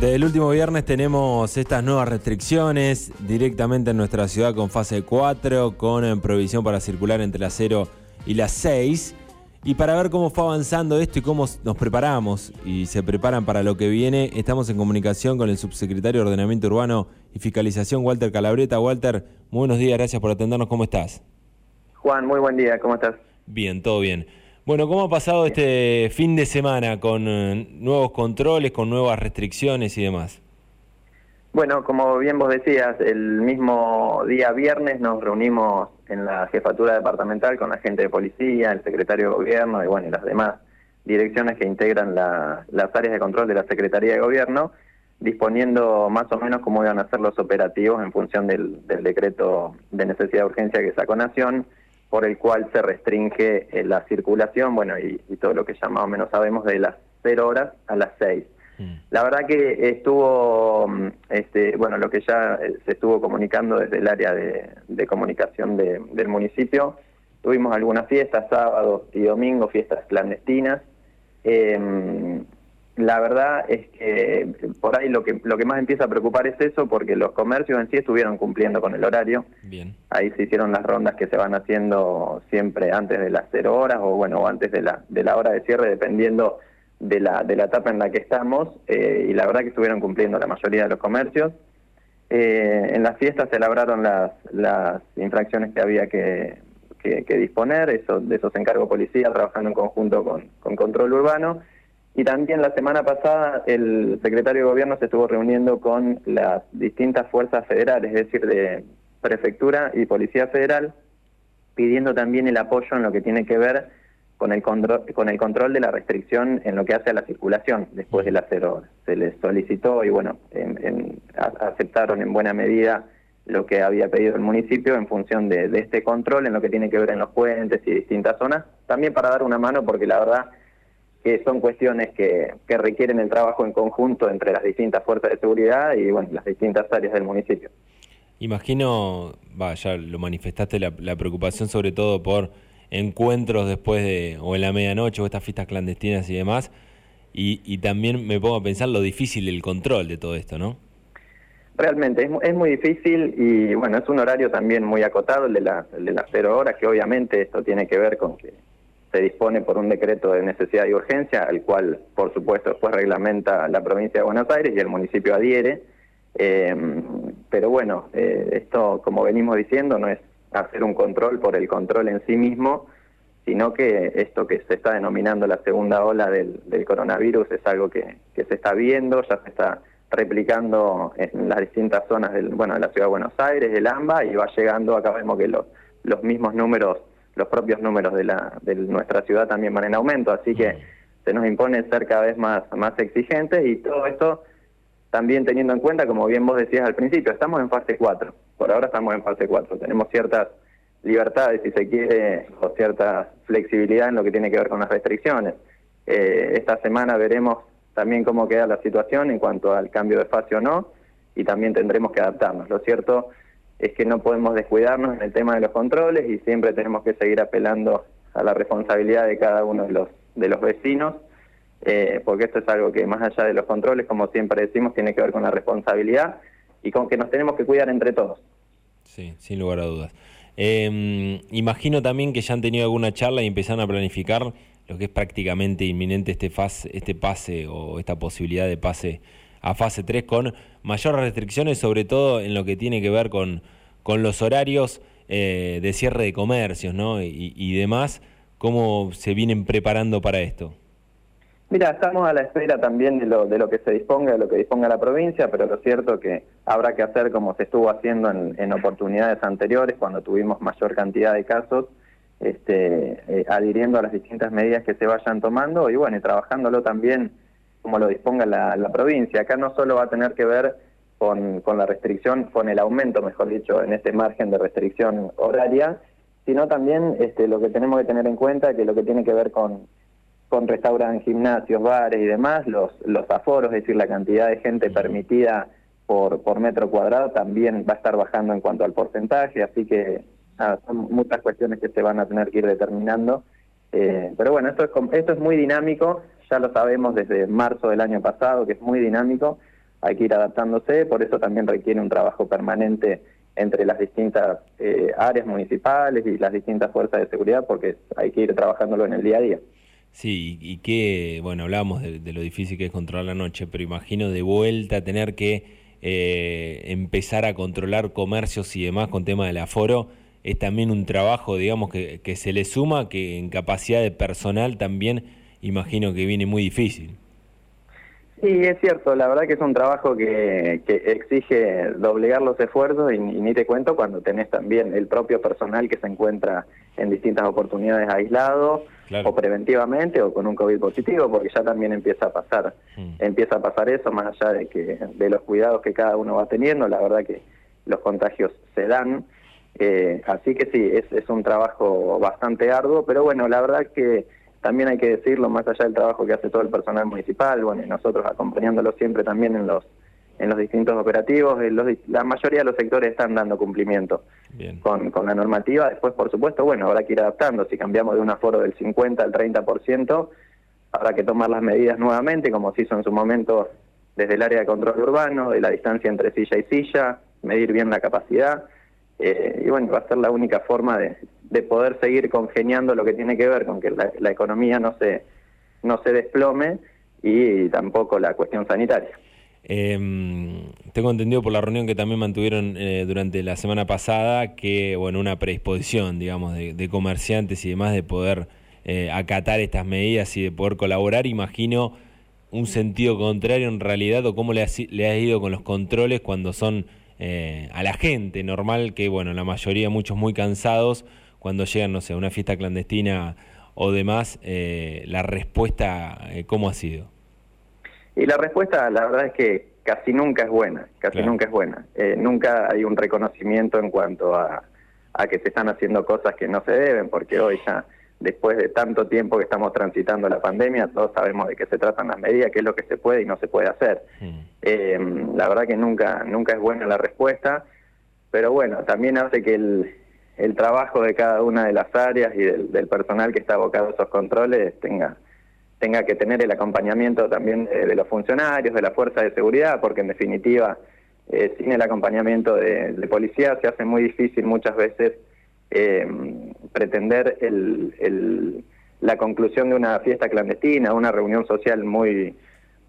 Desde el último viernes tenemos estas nuevas restricciones directamente en nuestra ciudad con fase 4, con eh, provisión para circular entre las 0 y las 6. Y para ver cómo fue avanzando esto y cómo nos preparamos y se preparan para lo que viene, estamos en comunicación con el subsecretario de Ordenamiento Urbano y Fiscalización, Walter Calabreta. Walter, muy buenos días, gracias por atendernos. ¿Cómo estás? Juan, muy buen día, ¿cómo estás? Bien, todo bien. Bueno, ¿cómo ha pasado este fin de semana con eh, nuevos controles, con nuevas restricciones y demás? Bueno, como bien vos decías, el mismo día viernes nos reunimos en la jefatura departamental con la gente de policía, el secretario de gobierno y bueno, y las demás direcciones que integran las áreas de control de la Secretaría de Gobierno, disponiendo más o menos cómo iban a ser los operativos en función del, del decreto de necesidad de urgencia que sacó Nación por el cual se restringe eh, la circulación, bueno, y, todo lo que ya más o menos sabemos de las 0 horas a las 6. Mm. La verdad que estuvo, mm, este, bueno, lo que ya eh, se estuvo comunicando desde el área de, comunicación del municipio, tuvimos algunas fiestas, sábados y domingos, fiestas clandestinas. Eh, la verdad es que por ahí lo que lo que más empieza a preocupar es eso, porque los comercios en sí estuvieron cumpliendo con el horario. Bien. Ahí se hicieron las rondas que se van haciendo siempre antes de las cero horas o bueno antes de la de la hora de cierre, dependiendo de la de la etapa en la que estamos. Eh, y la verdad que estuvieron cumpliendo la mayoría de los comercios. Eh, en las fiestas se elaboraron las las infracciones que había que, que, disponer. Eso de eso se encargó policía trabajando en conjunto con, con control urbano y también la semana pasada el secretario de Gobierno se estuvo reuniendo con las distintas fuerzas federales, es decir, de Prefectura y Policía Federal, pidiendo también el apoyo en lo que tiene que ver con el, control, con el control de la restricción en lo que hace a la circulación después de las. Se les solicitó y bueno, aceptaron en buena medida lo que había pedido el municipio en función de, de este control en lo que tiene que ver en los puentes y distintas zonas, también para dar una mano porque la verdad que son cuestiones que, que, requieren el trabajo en conjunto entre las distintas fuerzas de seguridad y bueno, las distintas áreas del municipio. Imagino, va, ya lo manifestaste, la, preocupación sobre todo por encuentros después de, o en la medianoche, o estas fiestas clandestinas y demás, y, y también me pongo a pensar lo difícil el control de todo esto, ¿no? Realmente, es, es muy difícil y bueno, es un horario también muy acotado, el de, la, el de las cero horas, que obviamente esto tiene que ver con que se dispone por un decreto de necesidad y urgencia, al cual, por supuesto, después reglamenta la provincia de Buenos Aires y el municipio adhiere. Eh, pero bueno, eh, esto, como venimos diciendo, no es hacer un control por el control en sí mismo, sino que esto que se está denominando la segunda ola del, coronavirus es algo que, se está viendo, ya se está replicando en las distintas zonas de la ciudad de Buenos Aires, del AMBA, y va llegando, acá vemos que los mismos números los propios números de, la, de nuestra ciudad también van en aumento, así que se nos impone ser cada vez más, más exigentes y todo esto también teniendo en cuenta, como bien vos decías al principio, estamos en fase 4, por ahora estamos en fase 4, tenemos ciertas libertades, si se quiere, o cierta flexibilidad en lo que tiene que ver con las restricciones. Eh, esta semana veremos también cómo queda la situación en cuanto al cambio de fase o no, y también tendremos que adaptarnos. Lo cierto es que no podemos descuidarnos en el tema de los controles y siempre tenemos que seguir apelando a la responsabilidad de cada uno de los, de los vecinos, eh, porque esto es algo que más allá de los controles, como siempre decimos, tiene que ver con la responsabilidad y con que nos tenemos que cuidar entre todos. Sí, sin lugar a dudas. Em, imagino también que ya han tenido alguna charla y empezaron a planificar lo que es prácticamente inminente este, fase, este pase o esta posibilidad de pase a fase 3 con mayores restricciones, sobre todo en lo que tiene que ver con, con los horarios eh, de cierre de comercios ¿no? y, demás. ¿Cómo se vienen preparando para esto? Mira, estamos a la espera también de lo, de lo que se disponga, de lo que disponga la provincia, pero lo cierto que habrá que hacer como se estuvo haciendo en, oportunidades anteriores, cuando tuvimos mayor cantidad de casos, este, eh, adhiriendo a las distintas medidas que se vayan tomando y bueno, y trabajándolo también como lo disponga la, provincia. Acá no solo va a tener que ver con, con la restricción, con el aumento, mejor dicho, en este margen de restricción horaria, sino también este, lo que tenemos que tener en cuenta, que lo que tiene que ver con, con restaurantes, gimnasios, bares y demás, los, los aforos, es decir, la cantidad de gente permitida por, por metro cuadrado también va a estar bajando en cuanto al porcentaje, así que son muchas cuestiones que se van a tener que ir determinando. Eh, pero bueno, esto es, esto es muy dinámico, ya lo sabemos desde marzo del año pasado, que es muy dinámico, hay que ir adaptándose, por eso también requiere un trabajo permanente entre las distintas eh, áreas municipales y las distintas fuerzas de seguridad, porque hay que ir trabajándolo en el día a día. Sí, y que, bueno, hablábamos de, lo difícil que es controlar la noche, pero imagino de vuelta tener que eh, empezar a controlar comercios y demás con tema del aforo, es también un trabajo, digamos, que, que se le suma, que en capacidad de personal también imagino que viene muy difícil. Sí, es cierto, la verdad que es un trabajo que, que exige doblegar los esfuerzos y, ni te cuento cuando tenés también el propio personal que se encuentra en distintas oportunidades aislado o preventivamente o con un COVID positivo, porque ya también empieza a pasar, mm. empieza a pasar eso, más allá de que de los cuidados que cada uno va teniendo, la verdad que los contagios se dan, eh, así que sí, es, es un trabajo bastante arduo, pero bueno, la verdad que también hay que decirlo, más allá del trabajo que hace todo el personal municipal, bueno, y nosotros acompañándolo siempre también en los en los distintos operativos, la mayoría de los sectores están dando cumplimiento con, con la normativa. Después, por supuesto, bueno, habrá que ir adaptando. Si cambiamos de un aforo del 50 al 30%, habrá que tomar las medidas nuevamente, como se hizo en su momento desde el área de control urbano, de la distancia entre silla y silla, medir bien la capacidad. Eh, y bueno, va a ser la única forma de, de poder seguir congeniando lo que tiene que ver con que la, economía no se, no se desplome y tampoco la cuestión sanitaria. Eh, tengo entendido por la reunión que también mantuvieron eh, durante la semana pasada que, bueno, una predisposición, digamos, de, comerciantes y demás de poder eh, acatar estas medidas y de poder colaborar. Imagino un sentido contrario en realidad o cómo le le ha ido con los controles cuando son eh, a la gente normal, que, bueno, la mayoría, muchos muy cansados, cuando llegan, no sé, a una fiesta clandestina o demás, eh, la respuesta, eh, ¿cómo ha sido? Y la respuesta, la verdad es que casi nunca es buena, casi nunca es buena. Eh, nunca hay un reconocimiento en cuanto a, a que se están haciendo cosas que no se deben, porque hoy ya, después de tanto tiempo que estamos transitando la pandemia, todos sabemos de qué se tratan las medidas, qué es lo que se puede y no se puede hacer. Mm. la verdad que nunca, nunca es buena la respuesta, pero bueno, también hace que el, el trabajo de cada una de las áreas y del, personal que está abocado a esos controles tenga tenga que tener el acompañamiento también de, los funcionarios, de la fuerza de seguridad, porque en definitiva, eh, sin el acompañamiento de, policía se hace muy difícil muchas veces eh, pretender la conclusión de una fiesta clandestina, una reunión social muy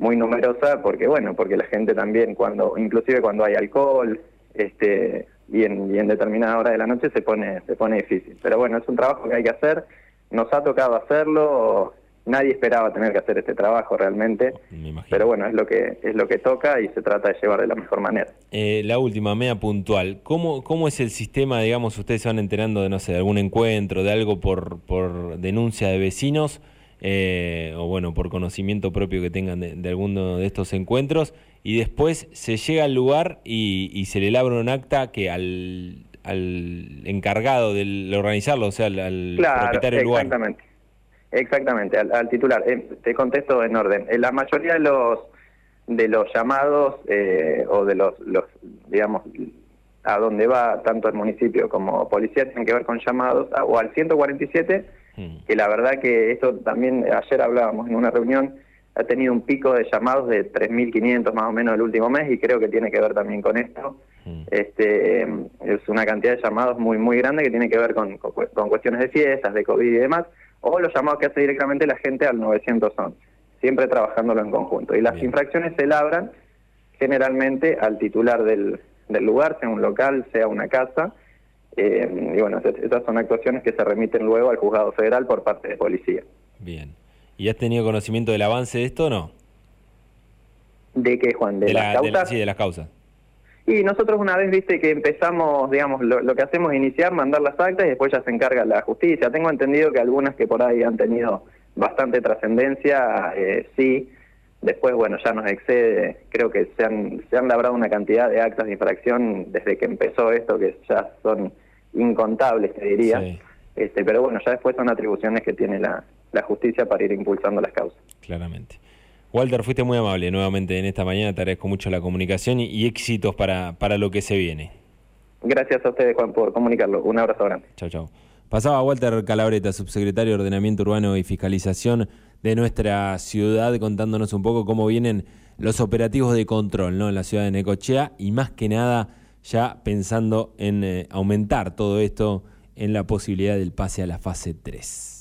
muy numerosa, porque bueno, porque la gente también cuando, inclusive cuando hay alcohol, este, y en, y en determinada hora de la noche se pone, se pone difícil. Pero bueno, es un trabajo que hay que hacer, nos ha tocado hacerlo, nadie esperaba tener que hacer este trabajo realmente, pero bueno, es lo que es lo que toca y se trata de llevar de la mejor manera. Eh, la última, mea puntual, ¿Cómo, ¿cómo es el sistema, digamos, ustedes se van enterando de, no sé, de algún encuentro, de algo por, por denuncia de vecinos? Eh, o bueno, por conocimiento propio que tengan de, alguno de estos encuentros, y después se llega al lugar y, se le labra un acta que al, al encargado de organizarlo, o sea, al, propietario del lugar. Exactamente, exactamente, al, titular. Eh, te contesto en orden. En la mayoría de los de los llamados eh, o de los, los, digamos, a donde va tanto el municipio como policía tienen que ver con llamados o al 147 Mm. Que la verdad que esto también, ayer hablábamos en una reunión, ha tenido un pico de llamados de 3.500 más o menos el último mes y creo que tiene que ver también con esto. Mm. Este, es una cantidad de llamados muy muy grande que tiene que ver con, con, cuestiones de fiestas, de COVID y demás, o los llamados que hace directamente la gente al 911, siempre trabajándolo en conjunto. Y las infracciones se labran generalmente al titular del, del lugar, sea un local, sea una casa, eh, y bueno, esas son actuaciones que se remiten luego al juzgado federal por parte de policía. Bien. ¿Y has tenido conocimiento del avance de esto o no? ¿De qué, Juan? ¿De, las causas? sí, de las causas. Y nosotros una vez, viste, que empezamos, digamos, lo, que hacemos es iniciar, mandar las actas y después ya se encarga la justicia. Tengo entendido que algunas que por ahí han tenido bastante trascendencia, eh, sí. Después, bueno, ya nos excede, creo que se han, se han labrado una cantidad de actas de infracción desde que empezó esto, que ya son incontables, te diría. Este, pero bueno, ya después son atribuciones que tiene la, la justicia para ir impulsando las causas. Claramente. Walter, fuiste muy amable nuevamente en esta mañana, te agradezco mucho la comunicación y, éxitos para, para lo que se viene. Gracias a ustedes, Juan, por comunicarlo. Un abrazo grande. Chao, chao. Pasaba Walter Calabreta, subsecretario de Ordenamiento Urbano y Fiscalización de nuestra ciudad, contándonos un poco cómo vienen los operativos de control ¿no? en la ciudad de Necochea y más que nada ya pensando en eh, aumentar todo esto en la posibilidad del pase a la fase 3.